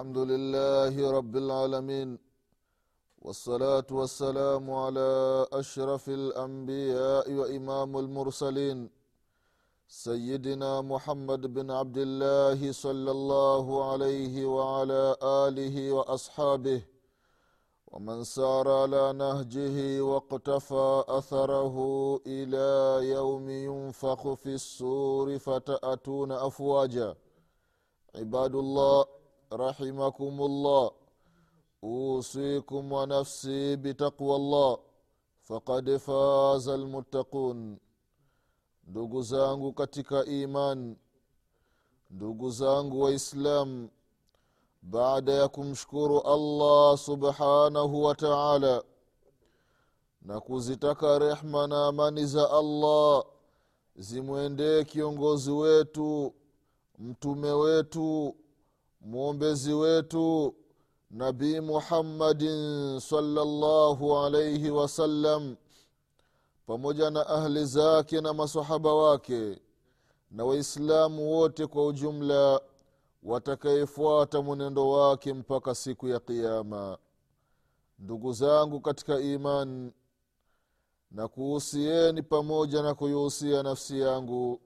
الحمد لله رب العالمين والصلاة والسلام على أشرف الأنبياء وإمام المرسلين سيدنا محمد بن عبد الله صلى الله عليه وعلى آله وأصحابه ومن سار على نهجه واقتفى أثره إلى يوم ينفخ في السور فتأتون أفواجا. عباد الله رحمكم الله أوصيكم ونفسي بتقوى الله فقد فاز المتقون ndugu zangu katika iman ndugu zangu waislamu baada ya kumshukuru allah subhanahu wa taala na kuzitaka rehma na amani za allah zimwendee kiongozi wetu mtume wetu mwombezi wetu nabii muhammadin salllahu alaihi wasallam pamoja na ahli zake na masahaba wake na waislamu wote kwa ujumla watakayefuata mwenendo wake mpaka siku ya qiama ndugu zangu katika imani na kuhusieni pamoja na kuihusia nafsi yangu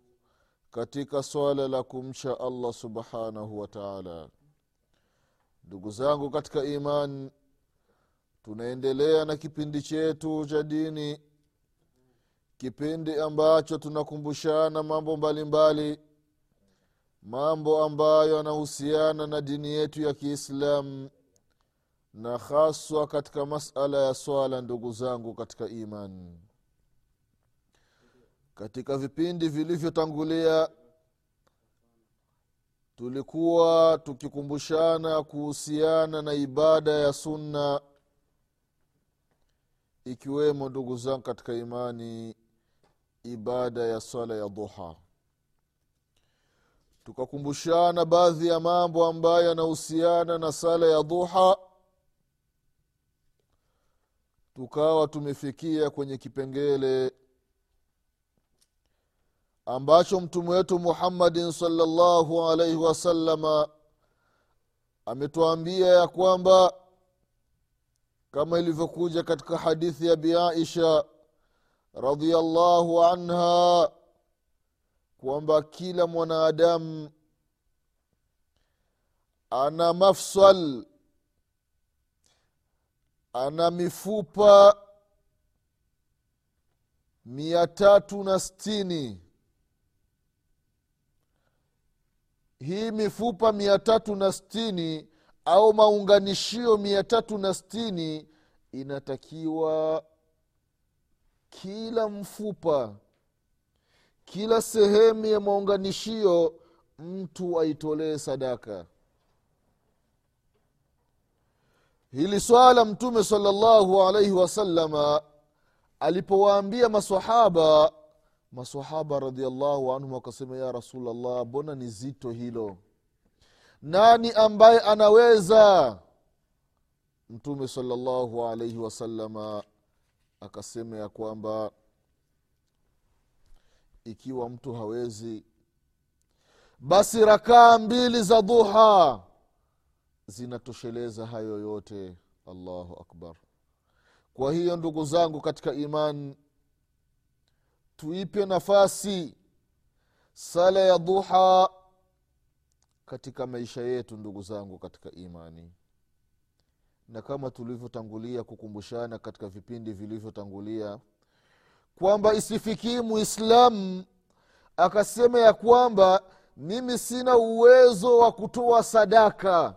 katika swala la kumcha allah subhanahu wa taala. Ndugu zangu katika iman tunaendelea na kipindi chetu cha dini kipindi ambacho tunakumbushana mambo mbalimbali mbali, mambo ambayo yanahusiana na dini yetu ya kiislamu na haswa katika masala ya swala ndugu zangu katika imani katika vipindi vilivyotangulia tulikuwa tukikumbushana kuhusiana na ibada ya sunna ikiwemo ndugu zangu katika imani ibada ya swala ya duha. Tukakumbushana baadhi ya mambo ambayo yanahusiana na sala ya duha tukawa tumefikia kwenye kipengele ambacho mtume wetu muhammadin salllahu alaihi wasalama ametuambia ya kwamba kama ilivyokuja katika hadithi ya biaisha radiallahu anha kwamba kila mwanadamu ana mafsal ana mifupa mia tatu na stini hii mifupa mia tatu na stini au maunganishio mia tatu na stini inatakiwa kila mfupa kila sehemu ya maunganishio mtu aitolee sadaka. Hili swala mtume salllahu alaihi wasalama alipowaambia masahaba masahaba radiallahu anhum wakasema ya rasulllah mbona ni zito hilo? Nani ambaye anaweza? Mtume salallahu alaihi wasalama akasema ya kwamba ikiwa mtu hawezi basi rakaa mbili za duha zinatosheleza hayo yote. Allahu akbar. Kwa hiyo ndugu zangu katika iman tuipe nafasi sala ya duha katika maisha yetu ndugu zangu katika imani. Na kama tulivyotangulia kukumbushana katika vipindi vilivyotangulia kwamba isifikii muislamu akasema ya kwamba mimi sina uwezo wa kutoa sadaka.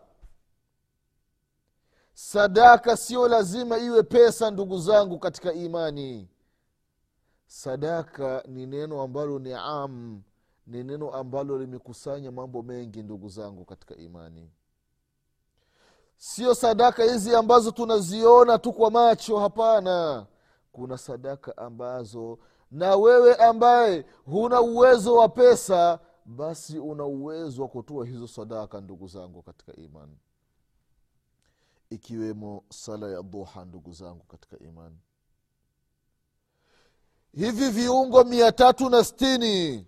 Sadaka sio lazima iwe pesa ndugu zangu katika imani sadaka ni neno ambalo ni am ni neno ambalo limekusanya mambo mengi ndugu zangu katika imani. Sio sadaka hizi ambazo tunaziona tu kwa macho hapana. Kuna sadaka ambazo na wewe ambaye huna uwezo wa pesa basi una uwezo wa kutoa hizo sadaka ndugu zangu katika imani. Ikiwemo sala ya duha ndugu zangu katika imani hivi viungo mia tatu na stini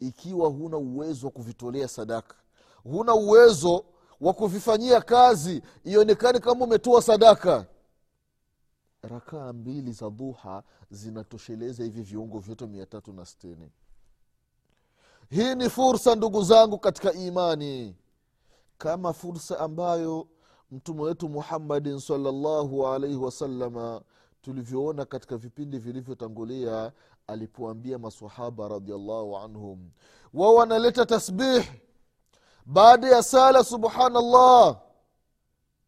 ikiwa huna uwezo wa kuvitolea sadaka huna uwezo wa kuvifanyia kazi ionekane kama umetoa sadaka. Rakaa mbili za dhuha zinatosheleza hivi viungo vyote mia tatu na stini hii ni fursa ndugu zangu katika imani. Kama fursa ambayo mtume wetu muhammadin salllahu alaihi wasalama tulivyoona katika vipindi vilivyotangulia alipoambia masahaba radiallahu anhum. Wao wanaleta tasbih. Baada ya sala subhanallah.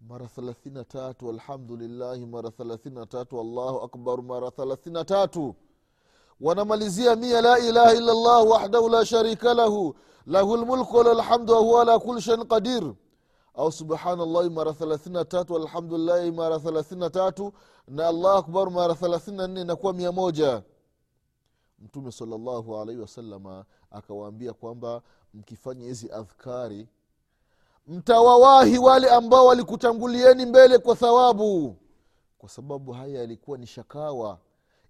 Mara thelathina tatu alhamdulillahi mara thelathina tatu allahu akbar mara thelathina tatu. Wanamalizia mia la ilaha illa llah wahdahu la sharika lahu lahu lmulku walalhamdu wahuwa ala kuli shain qadir au subhanallahi mara thelathina tatu alhamdulillahi mara thelathina tatu na allah akbar mara thelathina nne inakuwa mia moja. Mtume salllahu alaihi wasalama akawaambia kwamba mkifanya hizi adhkari mtawawahi wale ambao walikutangulieni mbele kwa thawabu kwa sababu haya yalikuwa ni shakawa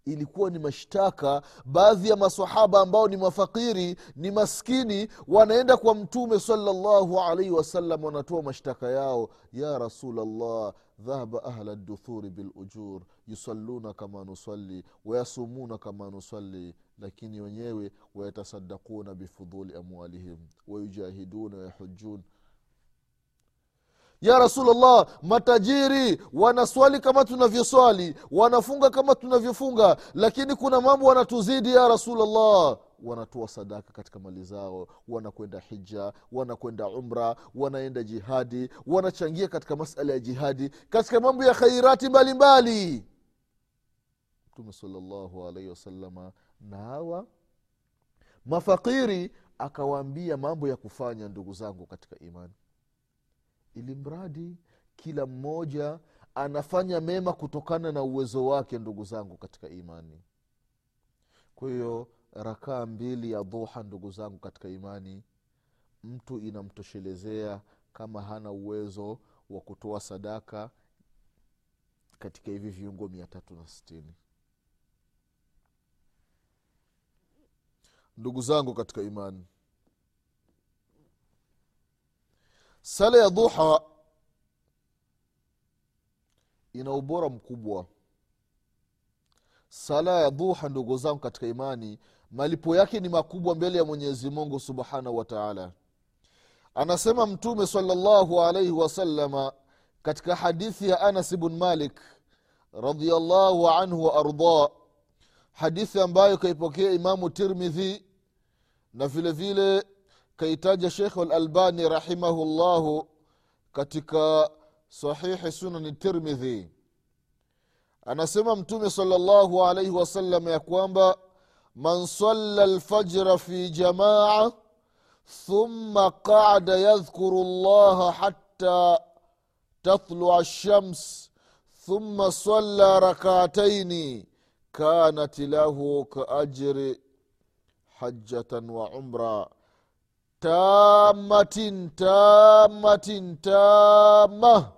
ilikuwa ni mashtaka. Baadhi ya masahaba ambao ni mafakiri ni maskini wanaenda kwa mtume salllahu alaihi wasallam wanatoa mashtaka yao. Ya rasulllah dhahaba ahla duthuri bilujur yusalluna kama nusali wayasumuna kama nusali lakini wenyewe wayatasadakuna bifuduli amwalihim wayujahiduna wayahujun ya rasulllah matajiri wanaswali kama tunavyoswali wanafunga kama tunavyofunga lakini kuna mambo wanatuzidi ya rasulllah wanatoa sadaka katika mali zao wanakwenda hija wanakwenda umra wanaenda jihadi wanachangia katika masala ya jihadi katika mambo ya khairati mbalimbali. Mtume salllahu alaihi wasalama na hawa mafakiri akawaambia mambo ya kufanya ndugu zangu katika imani ili mradi kila mmoja anafanya mema kutokana na uwezo wake ndugu zangu katika imani. Kwa hiyo rakaa mbili ya dhuha ndugu zangu katika imani mtu inamtoshelezea kama hana uwezo wa kutoa sadaka katika hivi viungo mia tatu na sitini. Ndugu zangu katika imani sala ya dhuha ina ubora mkubwa. Sala ya dhuha ndugu zangu katika imani malipo yake ni makubwa mbele ya mwenyezi mungu subhanahu wa taala. Anasema mtume salllahu alaihi wasalama katika hadithi ya anas bn malik radiallahu anhu wa arda hadithi ambayo kaipokea imamu tirmidhi na vile vile kaitaja shekh alalbani rahimahullahu katika sahihi sunani tirmidhi. Anasema mtume salllahu alaihi wasallam ya kwamba man salla lfajra fi jamaa thumma qada yadhkuru llaha hatta tatlua lshams thumma salla rakataini kanat lahu kaajri hajatan wa umra tamatin tamatin tama.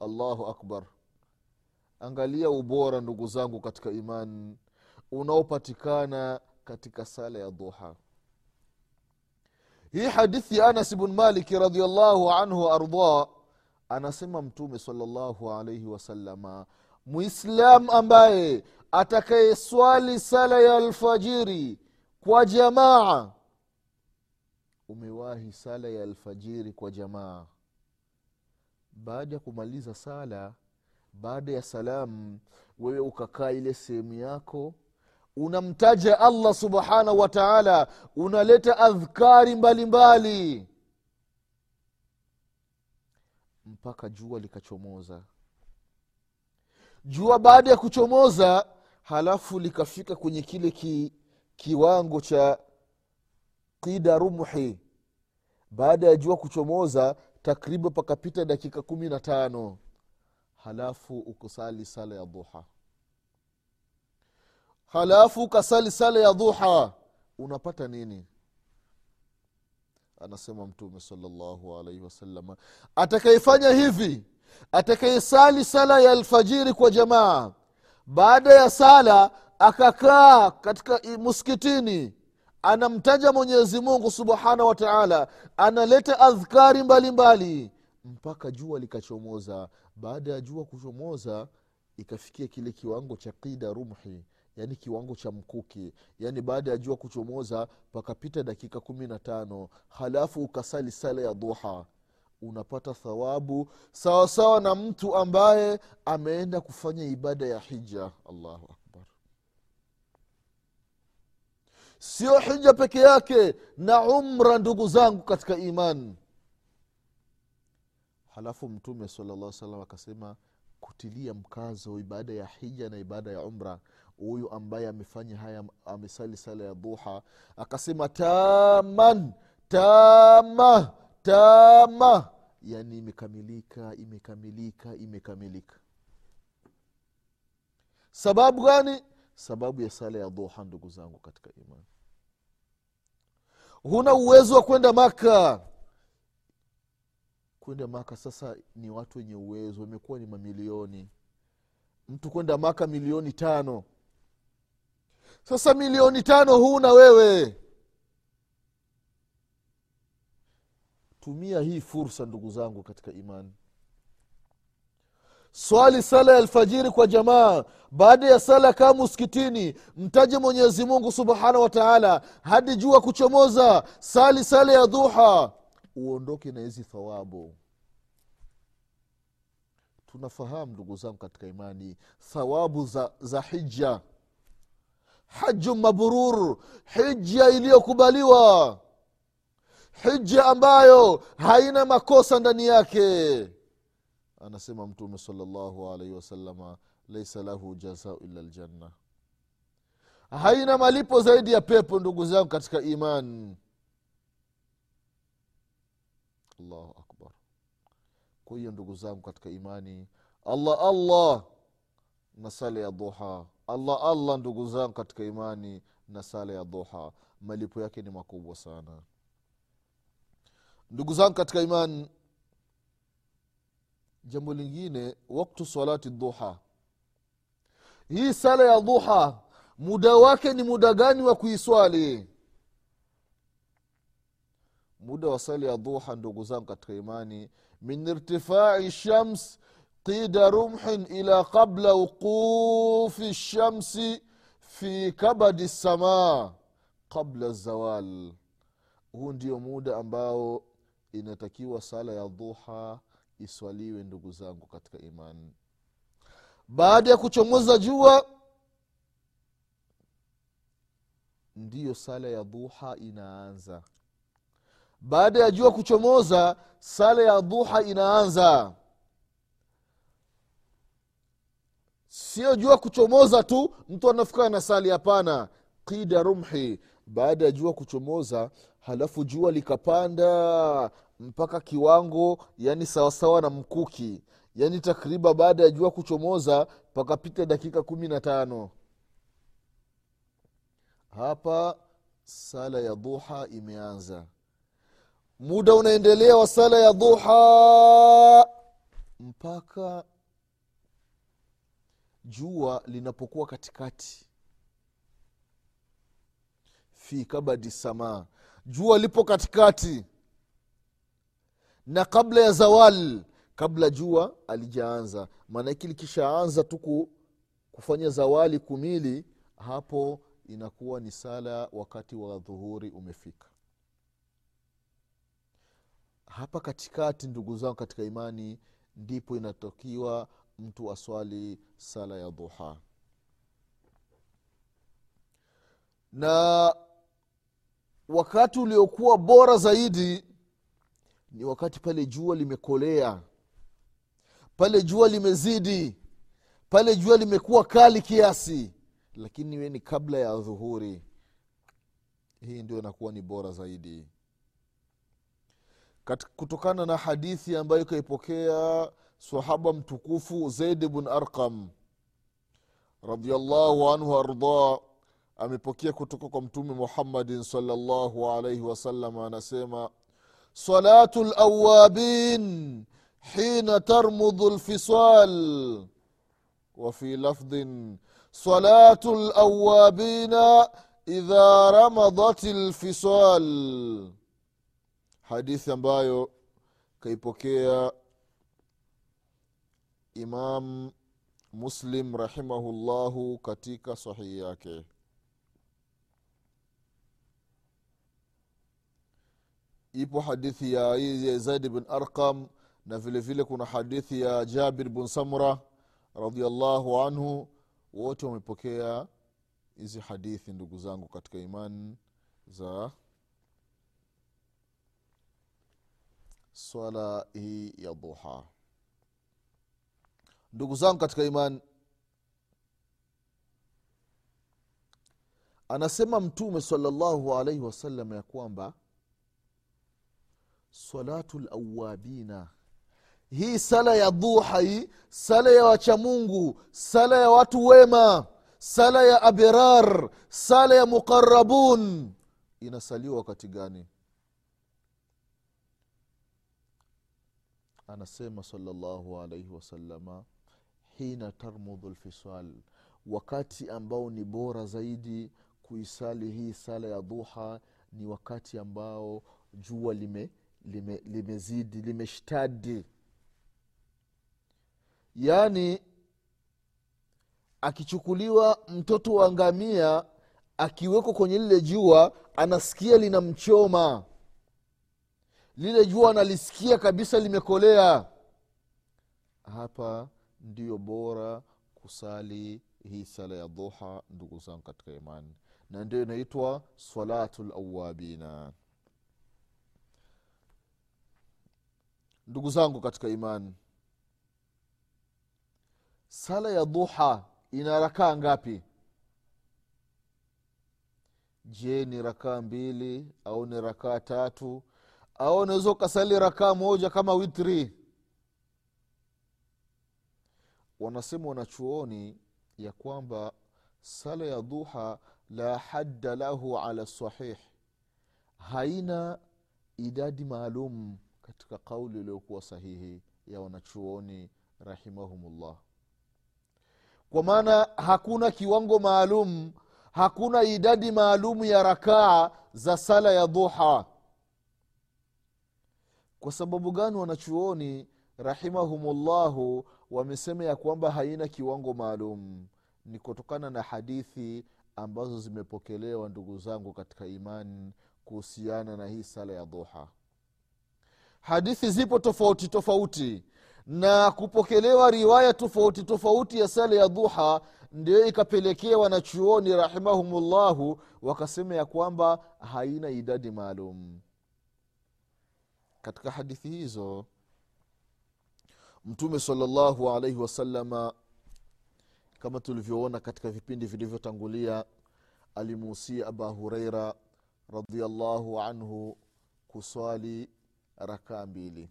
Allahu akbar. Angalia ubora ndugu zangu katika imani unaopatikana katika sala ya duha. Hii hadithi ya anas bn maliki radiallahu anhu waardah anasema mtume salllahu alaihi wasalama muislam ambaye atakayeswali sala ya alfajiri kwa jamaa umewahi sala ya alfajiri kwa jamaa baada ya kumaliza sala baada ya salamu wewe ukakaa ile sehemu yako unamtaja allah subhanahu wa taala unaleta adhkari mbalimbali mbali. mpaka jua likachomoza jua baada ya kuchomoza halafu likafika kwenye kile ki, kiwango cha qida rumhi. Baada ya jua kuchomoza takriban pakapita dakika kumi na tano. Halafu ukusali sala ya duha halafu ukasali sala ya duha unapata nini? Anasema mtume salllahu alaihi wasalama atakayefanya hivi atakayesali sala ya alfajiri kwa jamaa baada ya sala akakaa katika muskitini anamtaja mwenyezi mungu subhanahu wa taala analeta adhkari mbalimbali mbali. mpaka jua likachomoza. Baada ya jua kuchomoza ikafikia kile kiwango cha qida rumhi yaani kiwango cha mkuki. Yaani baada ya jua kuchomoza pakapita dakika kumi na tano halafu ukasali sala ya duha. Unapata thawabu sawasawa na mtu ambaye ameenda kufanya ibada ya hija. Allahu sio hija peke yake na umra ndugu zangu katika imani. Halafu mtume salllah salam akasema kutilia mkazo ibada ya hija na ibada ya umra huyu ambaye amefanya haya amesali sala ya duha akasema taman tama tama. Yani imekamilika imekamilika imekamilika. Sababu gani sababu ya sala ya dhuha ndugu zangu katika imani. Huna uwezo wa kwenda maka. Kwenda maka sasa ni watu wenye uwezo wamekuwa ni mamilioni. Mtu kwenda maka milioni tano. Sasa milioni tano huna wewe. Tumia hii fursa ndugu zangu katika imani swali sala ya alfajiri kwa jamaa. Baada ya sala kaa muskitini mtaje mwenyezi mungu subhanahu wataala hadi jua kuchomoza sali sala ya dhuha. Uondoke na hizi thawabu. Tunafahamu ndugu zangu katika imani thawabu za, za hija haju mabrur hija iliyokubaliwa. Hija ambayo haina makosa ndani yake anasema mtume salllahu alaihi wasalama laisa lahu jazau illa ljanna haina malipo zaidi ya pepo ndugu zangu katika iman. Allahu akbar. Kwa hiyo ndugu zangu katika imani allah allah na sala ya duha. Allah allah ndugu zangu katika imani na sala ya duha. Malipo yake ni makubwa sana. Ndugu zangu katika imani jambo lingine waktu salati duha. Hii sala ya duha muda wake ni muda gani wa kuiswali? Muda wa sala ya duha ndugu zangu katika imani min irtifai shams qida rumhin ila qabla wuqufi lshamsi fi kabadi lsamaa qabla zawal. Huu ndio muda ambao inatakiwa sala ya dhuha iswaliwe ndugu zangu katika imani. Baada ya kuchomoza jua ndiyo sala ya duha inaanza. Baada ya jua kuchomoza sala ya duha inaanza. Sio jua kuchomoza tu mtu anafika na sali hapana. Qida rumhi baada ya jua kuchomoza halafu jua likapanda mpaka kiwango yani sawasawa na mkuki. Yani takriban baada ya jua kuchomoza pakapita dakika kumi na tano. Hapa sala ya duha imeanza. Muda unaendelea wa sala ya duha mpaka jua linapokuwa katikati. Fi kabadi samaa. Jua lipo katikati na kabla ya zawal kabla jua alijaanza. Maanake likishaanza tu kufanya zawali kumili hapo inakuwa ni sala wakati wa dhuhuri umefika. Hapa katikati ndugu zangu katika imani ndipo inatokiwa mtu aswali sala ya dhuha. Na wakati uliokuwa bora zaidi ni wakati pale jua limekolea. Pale jua limezidi. Pale jua limekuwa kali kiasi. Lakini iwe ni kabla ya dhuhuri hii ndio inakuwa ni bora zaidi. Kat, kutokana na hadithi ambayo ikaipokea sahaba mtukufu zaid bn arqam radiallahu anhu ardah amepokea kutoka kwa mtume muhammadin salllahu alaihi wasallam anasema salatu lawabin hina tarmudhu lfisal وفي لفظ صلاة الأوابين idha ramadat lfisal hadithi ambayo kaipokea imam muslim rahimahullahu katika sahihi yake ipo hadithi ya zaid bin arqam na vile vile kuna hadithi ya jabir bn samura radiallahu anhu. Wote wamepokea hizi hadithi ndugu zangu katika imani za swala hii ya duha. Ndugu zangu katika imani anasema mtume salallahu alaihi wasallam ya kwamba salatu lawabina hii sala ya duha hii sala ya wachamungu sala ya watu wema sala ya abrar sala ya muqarabun inasaliwa wakati gani? Anasema salllahu alaihi wasalama hina tarmudhu lfisal wakati ambao ni bora zaidi kuisali hii sala ya duha ni wakati ambao jua lime lime limezidi limeshtadi. Yaani akichukuliwa mtoto wa ngamia akiwekwa kwenye lile jua anasikia linamchoma. Lile jua analisikia kabisa limekolea. Hapa ndiyo bora kusali hii sala ya dhuha ndugu zangu katika imani. Na ndio inaitwa salatu lawabina ndugu zangu katika imani sala ya duha ina rakaa ngapi? Je ni rakaa mbili au ni rakaa tatu? Au unaweza ukasali rakaa moja kama witri wanasema wanachuoni ya kwamba sala ya duha la hadda lahu ala sahih haina idadi maalum katika kauli iliyokuwa sahihi ya wanachuoni rahimahumullah. Kwa maana hakuna kiwango maalum hakuna idadi maalum ya rakaa za sala ya duha. Kwa sababu gani wanachuoni rahimahumullahu wamesema ya kwamba haina kiwango maalum? Ni kutokana na hadithi ambazo zimepokelewa ndugu zangu katika imani kuhusiana na hii sala ya duha hadithi zipo tofauti tofauti na kupokelewa riwaya tofauti tofauti ya sala ya duha ndio ikapelekea wanachuoni rahimahumullahu wakasema ya kwamba haina idadi maalum. Katika hadithi hizo mtume salllahu alaihi wasalama kama tulivyoona katika vipindi vilivyotangulia alimuusia aba hureira radiallahu anhu kuswali rakaa mbili.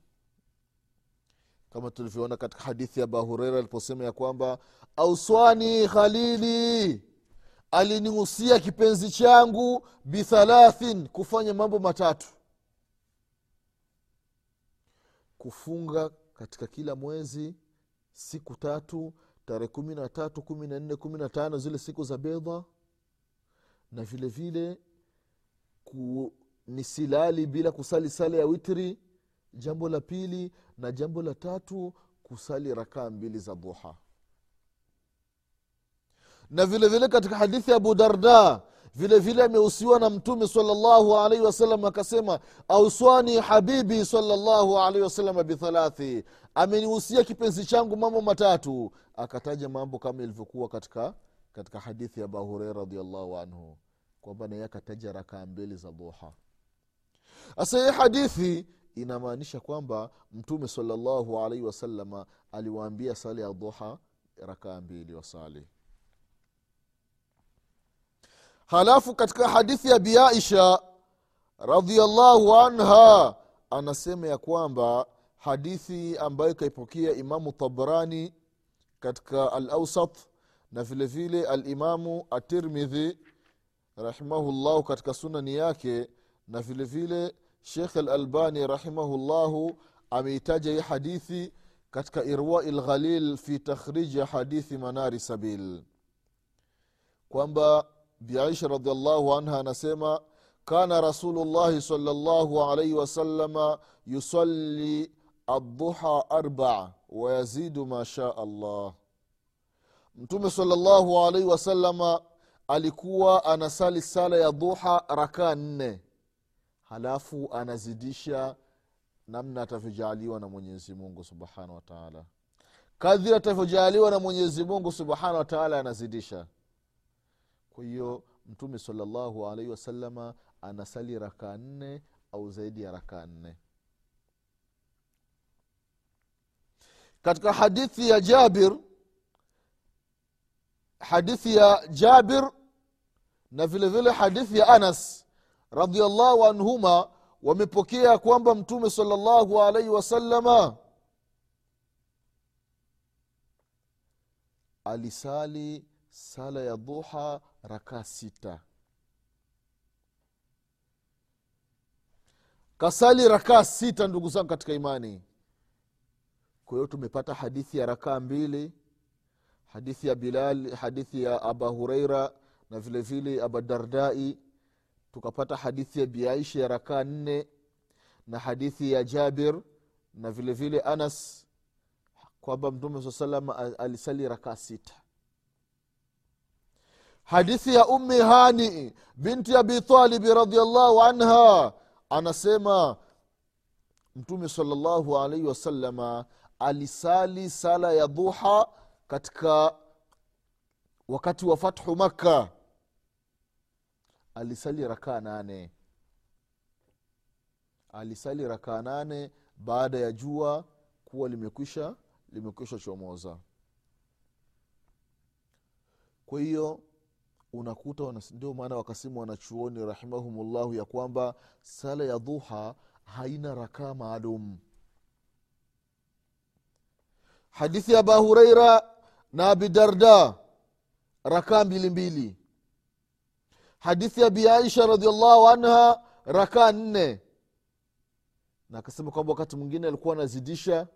Kama tulivyoona katika hadithi ya aba hureira aliposema ya kwamba auswani khalili alinihusia kipenzi changu bithalathin kufanya mambo matatu. Kufunga katika kila mwezi siku tatu tarehe kumi na tatu kumi na nne kumi na tano zile siku za bedha na vile vile ku, ni silali bila kusali sala ya witri jambo la pili na jambo la tatu kusali rakaa mbili za duha. Na vile vile katika hadithi ya abu darda vile vile amehusiwa na mtume salllahu alaihi wasallam akasema auswani habibi salllahu alaihi wasallam bithalathi amenihusia kipenzi changu mambo matatu. Akataja mambo kama ilivyokuwa katika katika hadithi ya abu radiallahu anhu kwamba naye akataja rakaa mbili za duha sasa hii hadithi inamaanisha kwamba mtume salllahu alaihi wasalama aliwaambia sala ya duha rakaa mbili wasali. Halafu katika hadithi ya biaisha radiallahu anha anasema ya kwamba hadithi ambayo ikaipokea imamu tabrani katika al ausat na vile vile alimamu atirmidhi rahimahullahu katika sunani yake na vile vile shekh alalbani rahimahullahu ameitaja hii hadithi katika irwai lghalil fi takhriji hadithi manari sabil. Kwamba biaisha radiallahu anha anasema kana rasulullahi salllahu alaihi wasalama yusalli adduha arbaa wayazidu ma shaa allah. Mtume salllahu alaihi wasalama alikuwa anasali sala ya duha rakaa nne halafu anazidisha namna atavyojaaliwa na mwenyezi mungu subhanahu wataala kadhiri atavyojaaliwa na mwenyezi mungu subhanahu wataala anazidisha. Kwa hiyo mtume salllahu alaihi wasalama anasali rakaa nne au zaidi ya rakaa nne. Katika hadithi ya jabir hadithi ya jabir na vile vile hadithi ya anas radiallahu anhuma wamepokea kwamba mtume salllahu alaihi wasalama alisali sala ya duha rakaa sita. Kasali rakaa sita ndugu zangu katika imani. Kwa hiyo tumepata hadithi ya rakaa mbili hadithi ya bilal hadithi ya aba hureira na vile vile abadardai tukapata hadithi ya biaisha ya rakaa nne na hadithi ya jabir na vile vile anas kwamba mtume saa salam alisali rakaa sita. Hadithi ya ummi hani binti abi talibi radiallahu anha anasema mtume salllahu alaihi wasalama alisali sala ya duha katika wakati wa fathu makka alisali rakaa nane. Alisali rakaa nane baada ya jua kuwa limekwisha limekwisha chomoza. Kwa hiyo unakuta ndio maana wakasimu wanachuoni rahimahumullahu ya kwamba sala ya dhuha haina rakaa maalum. Hadithi ya aba hureira na abi darda rakaa mbili mbili hadithi ya bi aisha radiallahu anha rakaa nne. Na akasema kwamba wakati mwingine alikuwa anazidisha.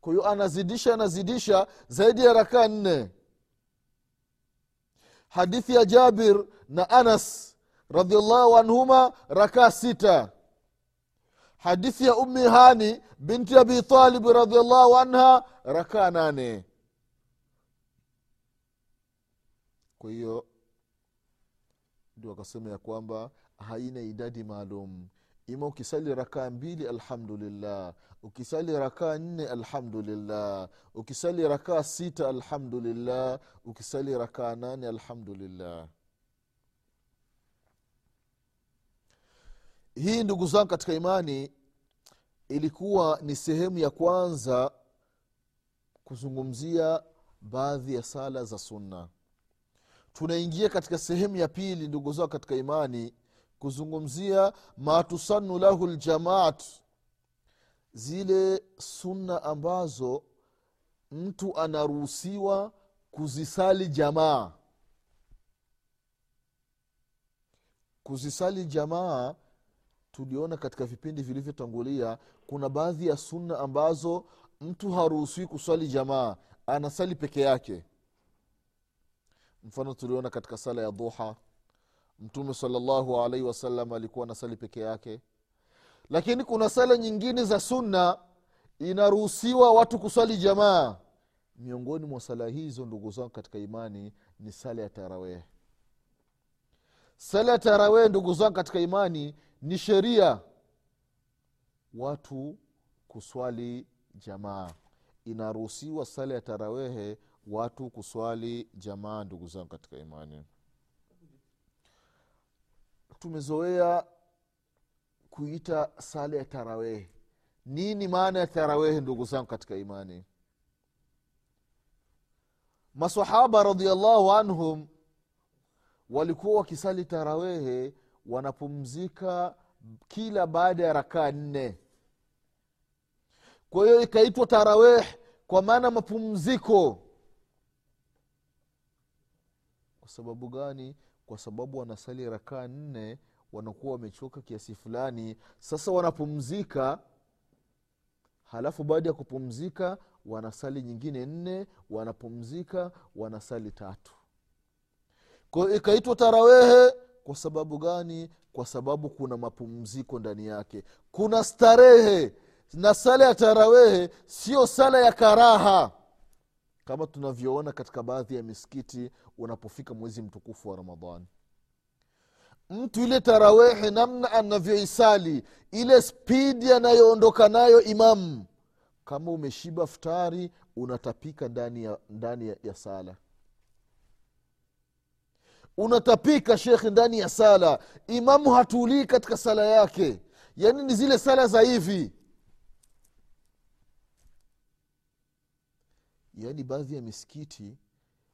Kwa hiyo anazidisha anazidisha zaidi ya rakaa nne. Hadithi ya jabir na anas radiallahu anhuma rakaa sita. Hadithi ya ummi hani binti abi talib radiallahu anha rakaa nane. Kwa hiyo ndio akasema ya kwamba haina idadi maalum. Ima ukisali rakaa mbili alhamdulillah. Ukisali rakaa nne alhamdulillah. Ukisali rakaa sita alhamdulillah. Ukisali rakaa nane alhamdulillah. Hii ndugu zangu katika imani ilikuwa ni sehemu ya kwanza kuzungumzia baadhi ya sala za sunna tunaingia katika sehemu ya pili ndugu zao katika imani kuzungumzia matusanu lahu ljamaat zile sunna ambazo mtu anaruhusiwa kuzisali jamaa. Kuzisali jamaa tuliona katika vipindi vilivyotangulia kuna baadhi ya sunna ambazo mtu haruhusiwi kuswali jamaa anasali peke yake mfano tuliona katika sala ya duha mtume salllahu alaihi wasallam alikuwa anasali peke yake. Lakini kuna sala nyingine za sunna inaruhusiwa watu kuswali jamaa. Miongoni mwa sala hizo ndugu zangu katika imani ni sala ya tarawehe sala ya tarawehe ndugu zangu katika imani ni sheria. Watu kuswali jamaa. Inaruhusiwa sala ya tarawehe watu kuswali jamaa ndugu zangu katika imani. Tumezoea kuita sala ya tarawehe nini maana ya tarawehe ndugu zangu katika imani? Masahaba radiallahu anhum walikuwa wakisali tarawehe wanapumzika kila baada ya rakaa nne. Kwa hiyo ikaitwa taraweh kwa maana mapumziko kwa sababu gani? Kwa sababu wanasali rakaa nne wanakuwa wamechoka kiasi fulani. Sasa wanapumzika halafu baada ya kupumzika wanasali nyingine nne wanapumzika wanasali tatu. Kwa ikaitwa tarawehe kwa sababu gani? Kwa sababu kuna mapumziko ndani yake. Kuna starehe. Na sala ya tarawehe sio sala ya karaha kama tunavyoona katika baadhi ya misikiti unapofika mwezi mtukufu wa ramadhani. Mtu ile tarawehe namna anavyoisali ile spidi anayoondoka nayo imamu kama umeshiba futari unatapika ndani ya, ndani ya, ya sala. Unatapika shekhe ndani ya sala. Imamu hatulii katika sala yake. Yaani ni zile sala za hivi yaani baadhi ya misikiti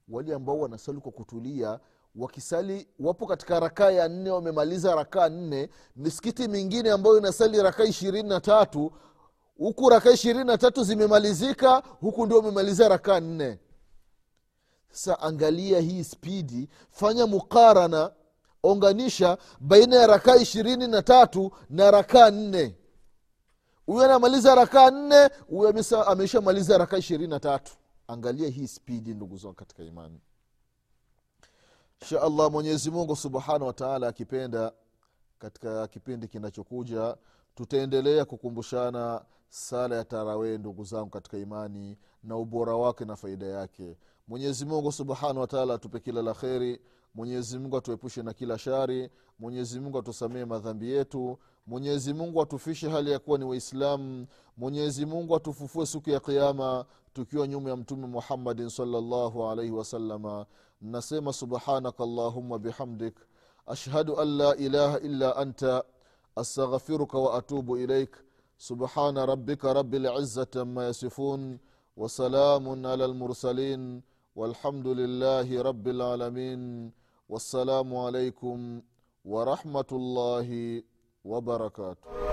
wale ambao wanasali kwa kutulia wakisali wapo katika rakaa ya nne wamemaliza rakaa nne. Misikiti mingine ambayo inasali rakaa ishirini na tatu huku rakaa ishirini na tatu zimemalizika huku ndio wamemaliza rakaa nne. Sasa angalia hii spidi fanya mukarana onganisha baina ya rakaa ishirini na tatu na rakaa nne. Huyu anamaliza rakaa nne huyu ameshamaliza rakaa ishirini na tatu angalia hii spidi ndugu zangu katika imani. Insha allah subhanahu wataala akipenda katika kipindi kinachokuja tutaendelea kukumbushana sala ya tarawee ndugu zangu katika imani na ubora wake na faida yake. Mwenyezi subhanahu wataala atupe kila la kheri. Mwenyezi atuepushe na kila shari. Mwenyezi atusamee madhambi yetu. Mwenyezi mungu atufishe hali ya kuwa ni waislamu. Mwenyezi mungu atufufue siku ya kiama tukiwa nyuma ya mtume muhammadin salllahu alaihi wasalama nasema subhanaka allahumma bihamdik ashhadu an la ilaha illa anta astaghfiruka waatubu ilaik subhana rabbika rabi lizati ama yasifun على المرسلين والحمد لله رب العالمين والسلام عليكم ورحمه الله وبركاته